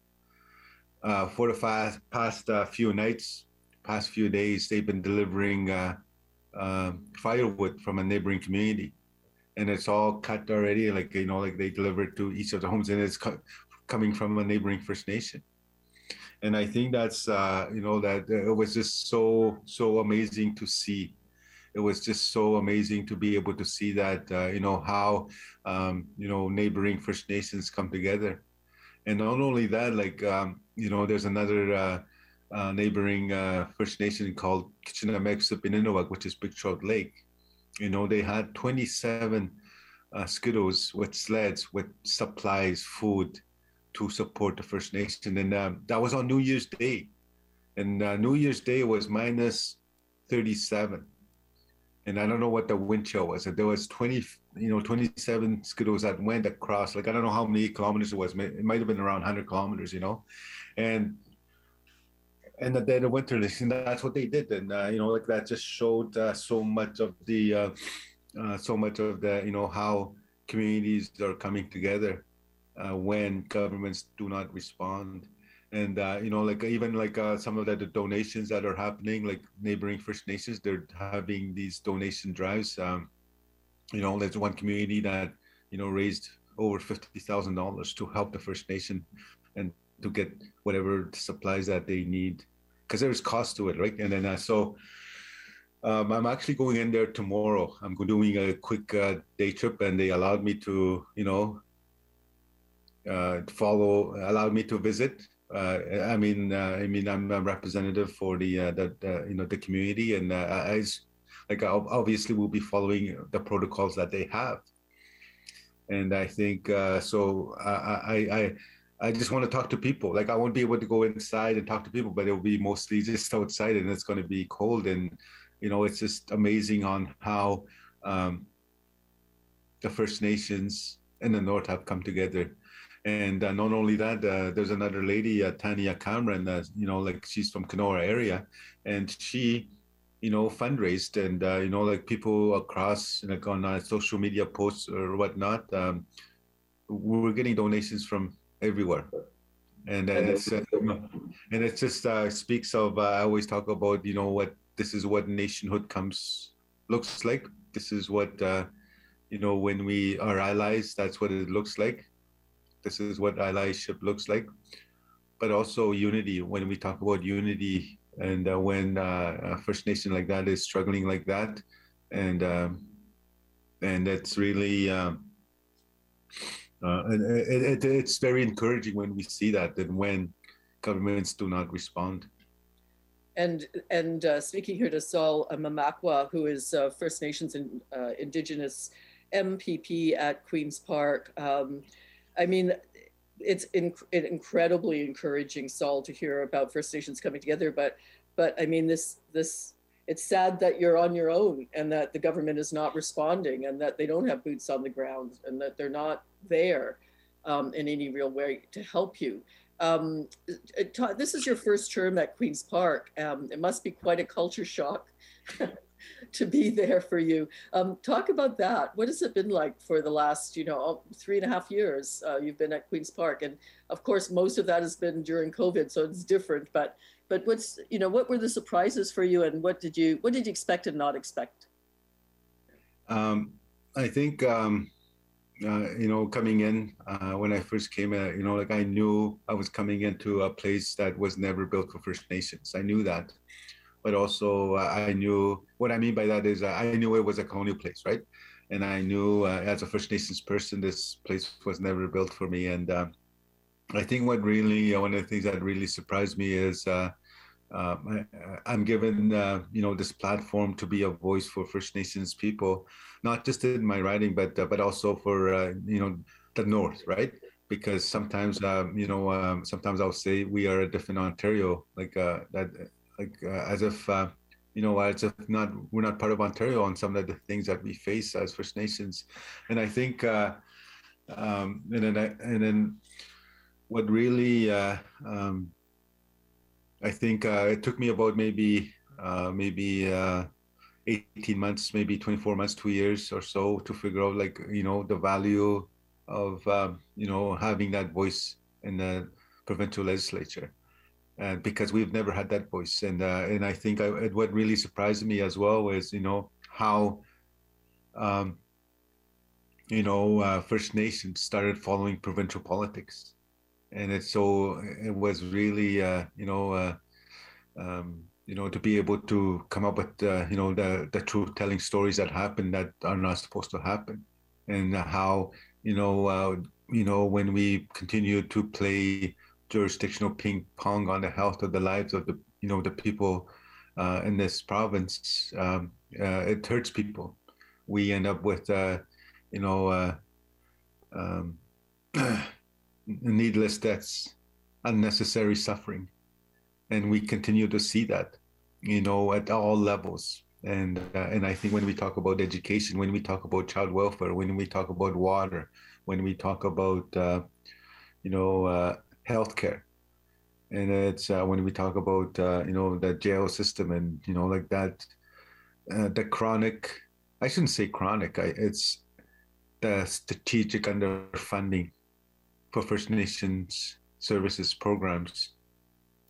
Uh, for the fast, past uh, few nights, past few days, they've been delivering uh, firewood from a neighboring community, and it's all cut already. Like you know, like they deliver it to each of the homes, and it's co- coming from a neighboring First Nation and I think that's uh, you know that uh, it was just so so amazing to see. It was just so amazing to be able to see that uh, you know how um, you know neighboring First Nations come together, and not only that, like um, you know, there's another uh, uh, neighboring uh, First Nation called Kitchenuhmaykoosib Inninuwug, which is Big Trout Lake. You know, they had 27 Ski-Doos with sleds with supplies, food, to support the First Nation. And um, that was on New Year's Day. And uh, New Year's Day was minus 37. And I don't know what the wind chill was. There was 20, you know, 27 Ski-Doos that went across. Like, I don't know how many kilometers it was. It might have been around 100 kilometers, you know. And and the winter and that's what they did and uh, you know like that just showed uh, so much of the uh, uh so much of the you know how communities are coming together uh, when governments do not respond. And uh, you know like even like some of the, the, donations that are happening like neighboring first nations they're having these donation drives um, you know there's one community that you know raised over $50000 to help the first nation and to get whatever supplies that they need because there's cost to it right and then uh, so Um, I'm actually going in there tomorrow. I'm doing a quick uh, day trip, and they allowed me to, you know, uh, follow, allowed me to visit. Uh, I mean, uh, I mean, I'm a representative for the, uh, the, you know, the community, and I, like, obviously, we'll be following the protocols that they have. And I think so. I, I, I just want to talk to people. Like, I won't be able to go inside and talk to people, but it'll be mostly just outside, and it's going to be cold and you know, it's just amazing on how um, the First Nations in the North have come together. And uh, not only that, uh, there's another lady, uh, Tanya Cameron, uh, you know, like she's from Kenora area, and she, you know, fundraised, and uh, you know, like people across, like on uh, social media posts or whatnot, um, we're getting donations from everywhere and it's uh, and it just uh, speaks of uh, I always talk about you know what this is what nationhood comes looks like. This is what uh, you know when we are allies. That's what it looks like. This is what allyship looks like. But also unity. When we talk about unity, and uh, when uh, a First Nation like that is struggling like that, and um, and that's really. Um, uh, and it, it, it's very encouraging when we see that and when governments do not respond. And and uh, speaking here to Sol Mamakwa, who is uh, First Nations and uh, Indigenous MPP at Queens Park. Um, I mean, it's inc- incredibly encouraging, Sol, to hear about First Nations coming together. But but I mean, this this it's sad that you're on your own and that the government is not responding and that they don't have boots on the ground and that they're not there um, in any real way to help you. Um, this is your first term at Queen's Park. Um, it must be quite a culture shock to be there for you. Um, talk about that. What has it been like for the last, you know, three and a half years uh, you've been at Queen's Park? And of course, most of that has been during COVID, so it's different. But but what's you know what were the surprises for you, and what did you what did you expect and not expect? Um, I think um, uh, you know, coming in uh, when I first came, uh, you know, like I knew I was coming into a place that was never built for First Nations. I knew that, but also uh, I knew what I mean by that is uh, I knew it was a colonial place, right? And I knew uh, as a First Nations person, this place was never built for me. And I think what really one of the things that really surprised me is. I, am given, you know, this platform to be a voice for First Nations people, not just in my writing, but uh, but also for uh, you know the North, right? Because sometimes um, you know um, sometimes I'll say we are a different Ontario, like uh, that, like uh, as if uh, you know as if not we're not part of Ontario on some of the things that we face as First Nations, and I think uh, um, and then I, and then what really um, I think it took me about maybe maybe 18 months, maybe 24 months, two years or so to figure out like, you know, the value of, um, you know, having that voice in the provincial legislature. And because we've never had that voice. And, uh, and I think I, what really surprised me as well was, you know, how, um, you know, uh, First Nations started following provincial politics. And it's so, it was really, uh, you know, uh, um, you know, to be able to come up with, uh, you know, the, the truth telling stories that happen that are not supposed to happen. And how, you know, uh, you know, when we continue to play jurisdictional ping pong on the health of the lives of the, you know, the people uh, in this province, um, uh, it hurts people. We end up with, uh, you know, uh, um, needless deaths, unnecessary suffering. And we continue to see that you know at all levels. And uh, and i think when we talk about education when we talk about child welfare when we talk about water when we talk about uh, you know healthcare and it's uh, when we talk about uh, you know the jail system and you know like that uh, the chronic i shouldn't say chronic I, it's the strategic underfunding for first nations services programs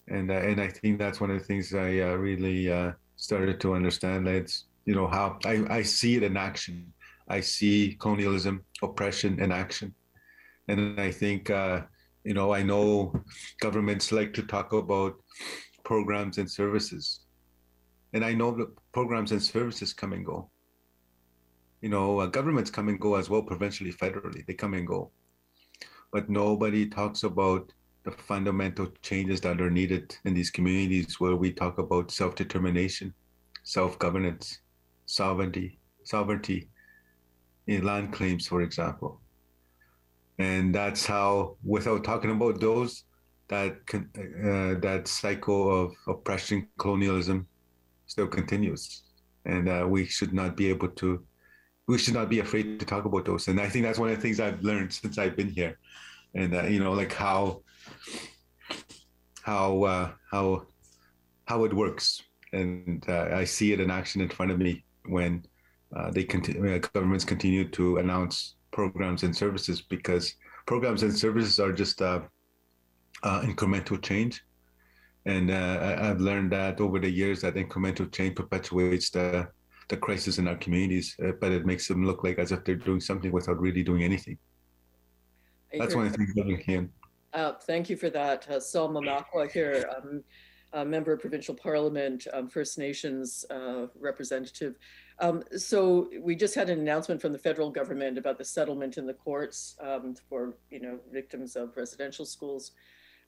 and uh, and I think that's one of the things I uh, really uh, started to understand. It's you know how I, I see it in action. I see colonialism, oppression in action, and I think you know I know governments like to talk about programs and services, And I know the programs and services come and go. You know, uh, governments come and go as well, provincially, federally, they come and go. But nobody talks about the fundamental changes that are needed in these communities where we talk about self-determination, self-governance, sovereignty, sovereignty in land claims, for example. And that's how, without talking about those, that uh, that cycle of oppression, colonialism, still continues, and uh, we should not be able to, we should not be afraid to talk about those. And I think that's one of the things I've learned since I've been here, and uh, you know, like how how uh, how how it works, and uh, I see it in action in front of me when uh, they continue, governments continue to announce programs and services because programs and services are just uh, uh, incremental change. And uh, I've learned that over the years that incremental change perpetuates the the crisis in our communities, uh, but it makes them look like as if they're doing something without really doing anything. That's one of the things I'm looking uh, thank you for that. Uh, Sol Mamakwa here, um, a member of provincial parliament, um, First Nations uh, representative. Um, so we just had an announcement from the federal government about the settlement in the courts um, for you know victims of residential schools.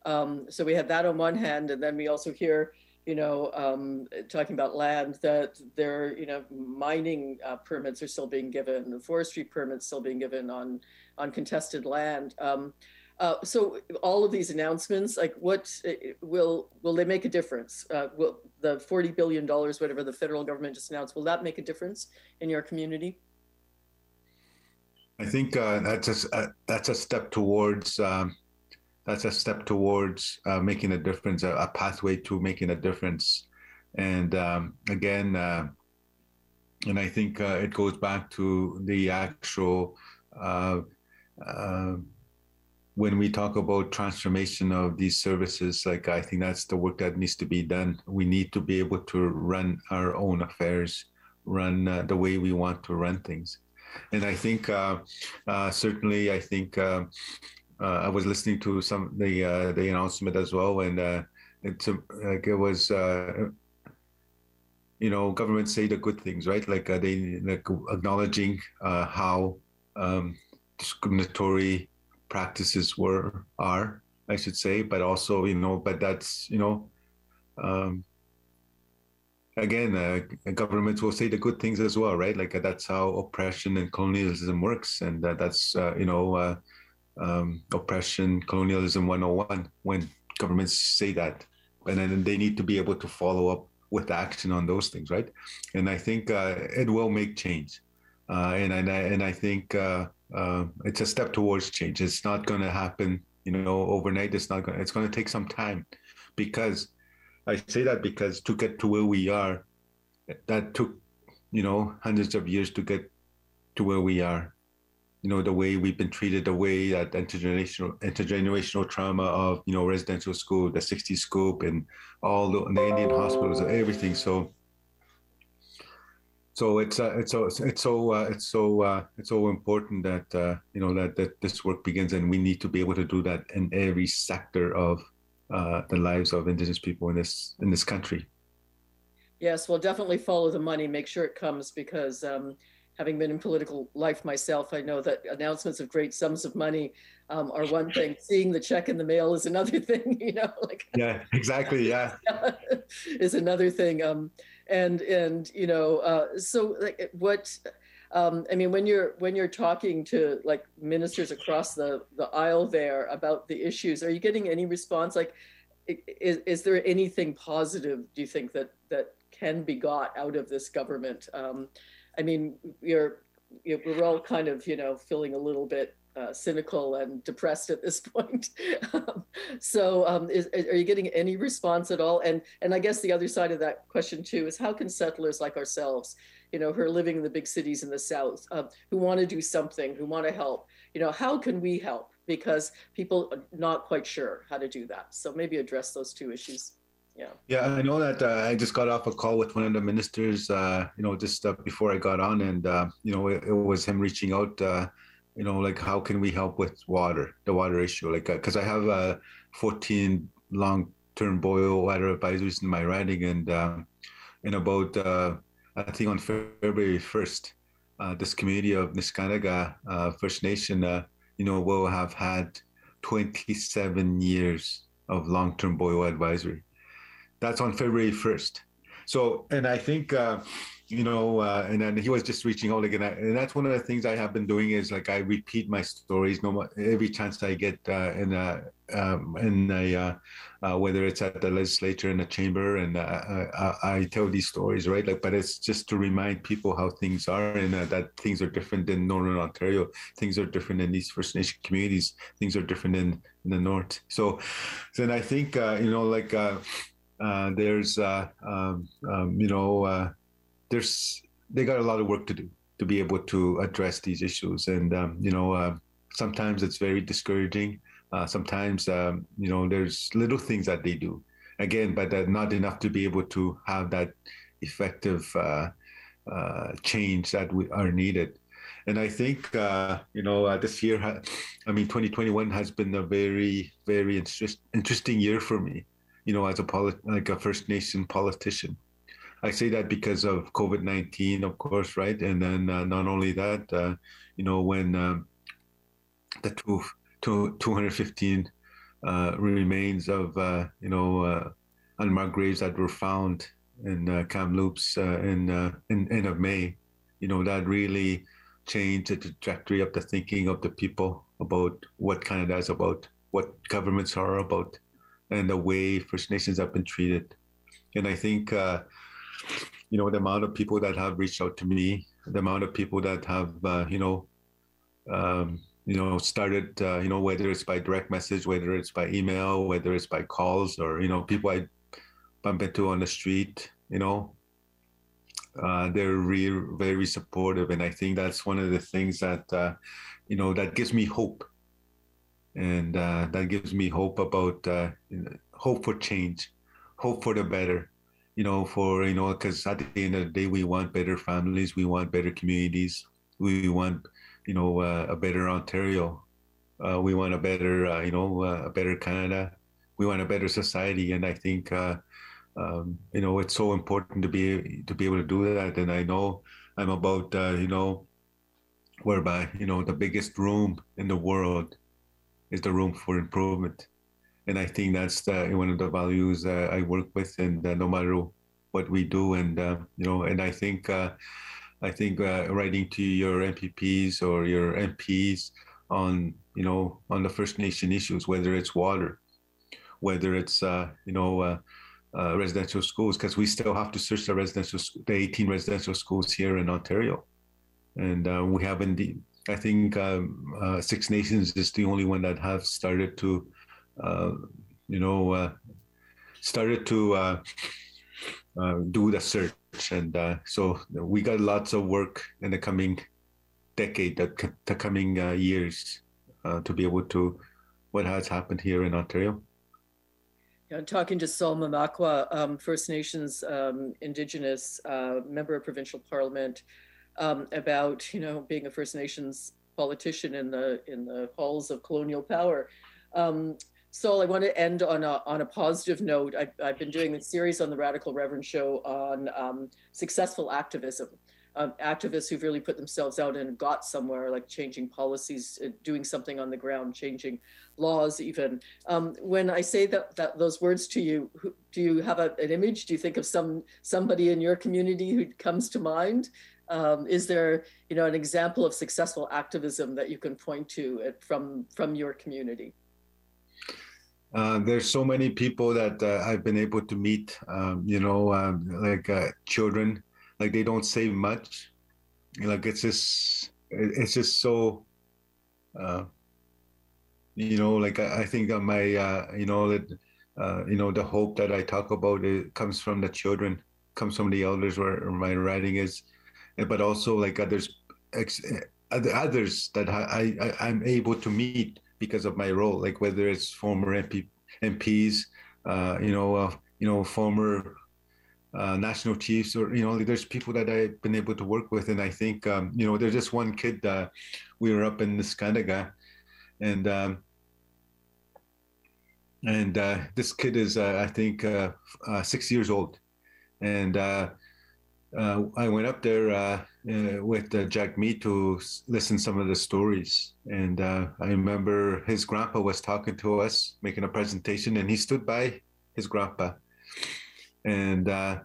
Um, so we had that on one hand, and then we also hear you know um, talking about land that there you know mining uh, permits are still being given, forestry permits still being given on on contested land. Uh, so all of these announcements, like what uh, will will they make a difference? Uh, will the forty billion dollars, whatever the federal government just announced, will that make a difference in your community? I think uh, that's a uh, that's a step towards um, that's a step towards uh, making a difference, a, a, pathway to making a difference. And um, again, and I think it goes back to the actual when we talk about transformation of these services, like I think that's the work that needs to be done. We need to be able to run our own affairs, run uh, the way we want to run things. And I think uh, uh, certainly, I think uh, uh, I was listening to some the uh, the announcement as well, and it's like it was. you know, governments say the good things, right? Like they like acknowledging how um, discriminatory practices were are i should say but also you know but that's you know um, again uh, governments will say the good things as well right? Like uh, that's how oppression and colonialism works and uh, that's uh, you know uh, um, oppression colonialism 101 when governments say that and then they need to be able to follow up with action on those things right? And i think uh, it will make change. And, and, I, and I think uh, it's a step towards change. It's not going to happen, you know, overnight. It's not going. It's going to take some time, because I say that because to get to where we are, that took, you know, hundreds of years to get to where we are. You know, the way we've been treated, the way that intergenerational intergenerational trauma of you know residential school, the 60s scoop, and all the, the Indian hospitals, everything. So so it's uh, it's so it's so uh, it's so uh, it's so important that uh, you know that that this work begins, and we need to be able to do that in every sector of uh, the lives of Indigenous people in this in this country. Yes, well, definitely follow the money. Make sure it comes because. Um, having been in political life myself, I know that announcements of great sums of money um, are one thing. Seeing the check in the mail is another thing. You know, like yeah, exactly, yeah, is another thing. Um, and and you know uh, so like what um, I mean when you're when you're talking to like ministers across the the aisle there about the issues are you getting any response? Like is, is there anything positive do you think that that can be got out of this government? Um, I mean you're, you're we're all kind of you know feeling a little bit uh, cynical and depressed at this point. so, um, is, are you getting any response at all? And and I guess the other side of that question too is how can settlers like ourselves, you know, who are living in the big cities in the south, uh, who want to do something, who want to help, you know, how can we help? Because people are not quite sure how to do that. So maybe address those two issues. Yeah. Yeah, I know that uh, I just got off a call with one of the ministers, uh, you know, just uh, before I got on, and uh, you know, it, it, was him reaching out uh, you know like how can we help with water the water issue like because uh, i have uh, 14 long term boil water advisories in my riding and um, in about uh, I think on February first, uh, this community of Neskantaga uh, First Nation, uh, you know, will have had 27 years of long-term boil advisory. That's on February 1st. So, and I think, uh, you know, uh, and then he was just reaching out again. And that's one of the things I have been doing is like I repeat my stories no more, every chance I get uh, in a, um, in a, uh, uh, whether it's at the legislature in the chamber, and uh, I, I, tell these stories, right? Like, but it's just to remind people how things are and uh, that things are different in Northern Ontario. Things are different in these First Nation communities. Things are different in, in the North. So, then I think, you know, like, uh, there's, uh, um, um, you know, uh, there's they got a lot of work to do to be able to address these issues, and um, you know, sometimes it's very discouraging. sometimes, um, you know, there's little things that they do, again, but not enough to be able to have that effective change that we are needed. And I think, uh, you know, uh, this year, ha- I mean, 2021 has been a very, very interest- interesting year for me you know, as a polit- like a First Nation politician. I say that because of COVID nineteen, of course, right? And then uh, not only that, uh, you know, when um, the two, two, 215 uh, remains of uh, you know uh, unmarked graves that were found in uh, Kamloops uh, in in end of May, you know, that really changed the trajectory of the thinking of the people about what Canada is about, what governments are about and the way First Nations have been treated. And I think, uh, you know, the amount of people that have reached out to me, the amount of people that have, uh, you know, um, you know, started, uh, you know, whether it's by direct message, whether it's by email, whether it's by calls, or you know, people I bump into on the street, you know, uh, they're really very supportive, and I think that's one of the things that, uh, you know, that gives me hope and uh, that gives me hope about uh, hope for change, hope for the better. You know, for you know, because at the end of the day, we want better families, we want better communities, we want you know uh, a better Ontario, uh, we want a better uh, you know uh, a better Canada, we want a better society, and I think. Um, you know, it's so important to be to be able to do that, and I know I'm about you know whereby you know the biggest room in the world is the room for improvement. And I think that's the, one of the values uh, I work with, and uh, no matter what we do, and uh, you know, and I think uh, I think uh, writing to your MPPs or your MPs on you know on the First Nation issues, whether it's water, whether it's uh, you know. residential schools, because we still have to search the residential, the 18 residential schools here in Ontario, and we have indeed I think um, Six Nations is the only one that have started to, you know, uh, started to uh, uh, do the search, and uh, so we got lots of work in the coming decade, the, the coming years, to be able to what has happened here in Ontario. Yeah, talking to Sol Mamakwa, um, First Nations um, Indigenous member of provincial parliament um, about you know being a First Nations politician in the in the halls of colonial power. So I want to end on a, on a positive note. I've, I've been doing a series on the Radical Reverend Show on um, successful activism. Um, activists who've really put themselves out and got somewhere, like changing policies, uh, doing something on the ground, changing laws, even. Um, when I say that, that those words to you, who, do you have a, an image? Do you think of some somebody in your community who comes to mind? Um, is there, you know, an example of successful activism that you can point to it from from your community? Uh, there's so many people that uh, I've been able to meet. Um, you know, um, like uh, children, like they don't say much. Like it's just, it's just so. Uh, you know, like I, I think that my, uh, you know, that, you know, the hope that I talk about it comes from the children, comes from the elders. Where my writing is, but also like others others that I, I I'm able to meet because of my role, like whether it's former MP, MPs, uh, you know, uh, you know, former uh, national chiefs, or you know, there's people that I've been able to work with, and I think um, you know, there's just one kid. Uh, we were up in Neskantaga, and um, and uh, this kid is, uh, I think, six years old, and I went up there uh, uh, with uh, Jagmeet to listen some of the stories. And uh, I remember his grandpa was talking to us, making a presentation, and he stood by his grandpa. And uh,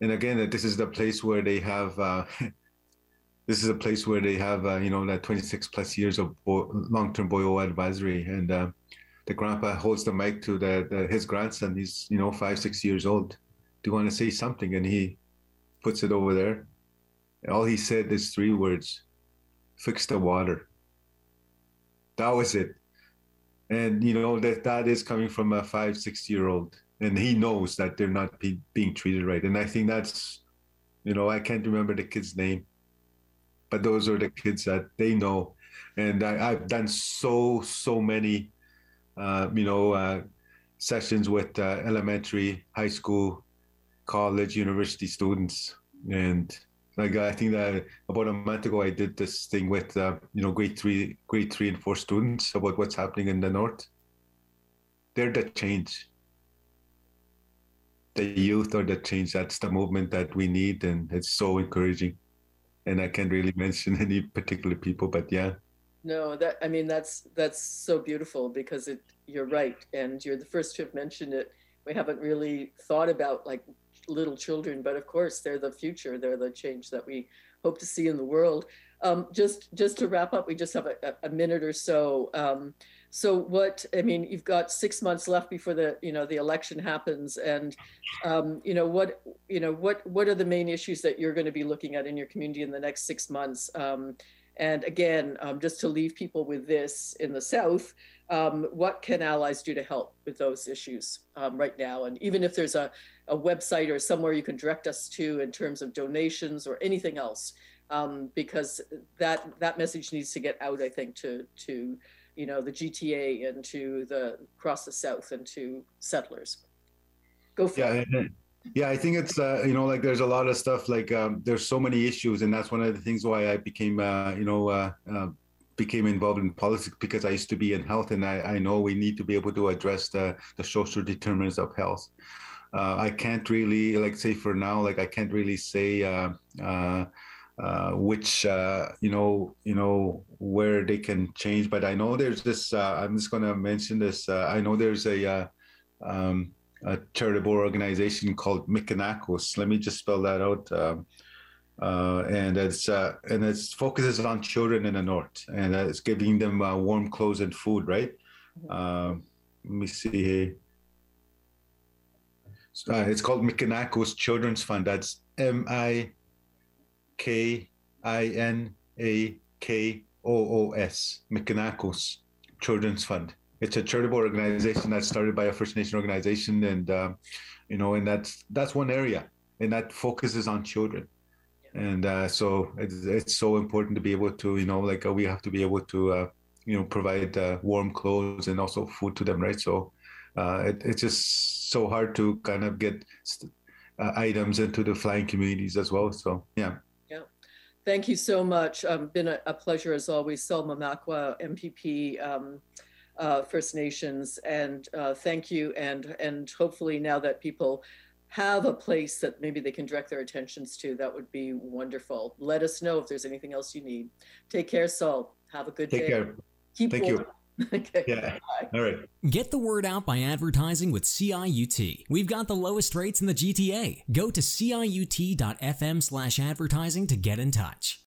and again, this is the place where they have. this is a place where they have, you know, that 26 plus years of long-term boyo advisory, and the grandpa holds the mic to the, the, his grandson. He's you know five six years old. Do you want to say something? And he puts it over there. All he said is three words: "Fix the water." That was it. And you know that that is coming from a five six year old, and he knows that they're not be, being treated right. And I think that's, you know, I can't remember the kid's name, but those are the kids that they know. And I, I've done so so many uh, you know, uh, sessions with uh, elementary, high school, college, university students, and like I think that about a month ago I did this thing with uh, you know grade three, grade three and four students about what's happening in the north. They're the change. The youth are the change. That's the movement that we need, and it's so encouraging. And I can't really mention any particular people, but yeah, no, that I mean that's that's so beautiful because it you're right, and you're the first to have mentioned it. We haven't really thought about like little children, but of course they're the future. They're the change that we hope to see in the world. Um, just just to wrap up, we just have a, a minute or so. Um, so what I mean, you've got six months left before the you know the election happens, and um, you know what you know what what are the main issues that you're going to be looking at in your community in the next six months? Um, and again, um, just to leave people with this in the South, um, what can allies do to help with those issues um, right now? And even if there's a, a website or somewhere you can direct us to in terms of donations or anything else, um, because that that message needs to get out, I think, to to you know the GTA and to the across the South and to settlers. Go for yeah, it. Yeah, I think it's uh, you know like there's a lot of stuff like um, there's so many issues, and that's one of the things why I became uh, you know uh, uh, became involved in politics because I used to be in health, and I, I know we need to be able to address the the social determinants of health. Uh, I can't really like say for now like I can't really say uh, uh, uh, which uh, you know you know where they can change, but I know there's this. Uh, I'm just going to mention this. I know there's a um, a charitable organization called Mikinakoos. Let me just spell that out. Um, uh, and it's uh, and it focuses on children in the north, and uh, it's giving them uh, warm clothes and food. Right? Mm-hmm. Um, let me see here. Uh, it's called Mikinakoos Children's Fund. That's M I K I N A K O O S. Mikinakoos Children's Fund it's a charitable organization that's started by a First Nation organization, and uh, you know, and that's that's one area, and that focuses on children, and uh, so it's, it's so important to be able to, you know, like uh, we have to be able to, uh, you know, provide uh, warm clothes and also food to them, right? So uh, it, it's just so hard to kind of get items into the flying communities as well. So yeah. Yeah. Thank you so much. Um, been a, a pleasure as always. Sol Mamakwa, MPP. Um, uh, First Nations. And uh, thank you. And, and hopefully now that people have a place that maybe they can direct their attentions to, that would be wonderful. Let us know if there's anything else you need. Take care, Sol. Have a good Take day. Care. Keep Thank warm. you. okay. Yeah. All right. Get the word out by advertising with CIUT. We've got the lowest rates in the GTA. Go to CIUT.FM slash advertising to get in touch.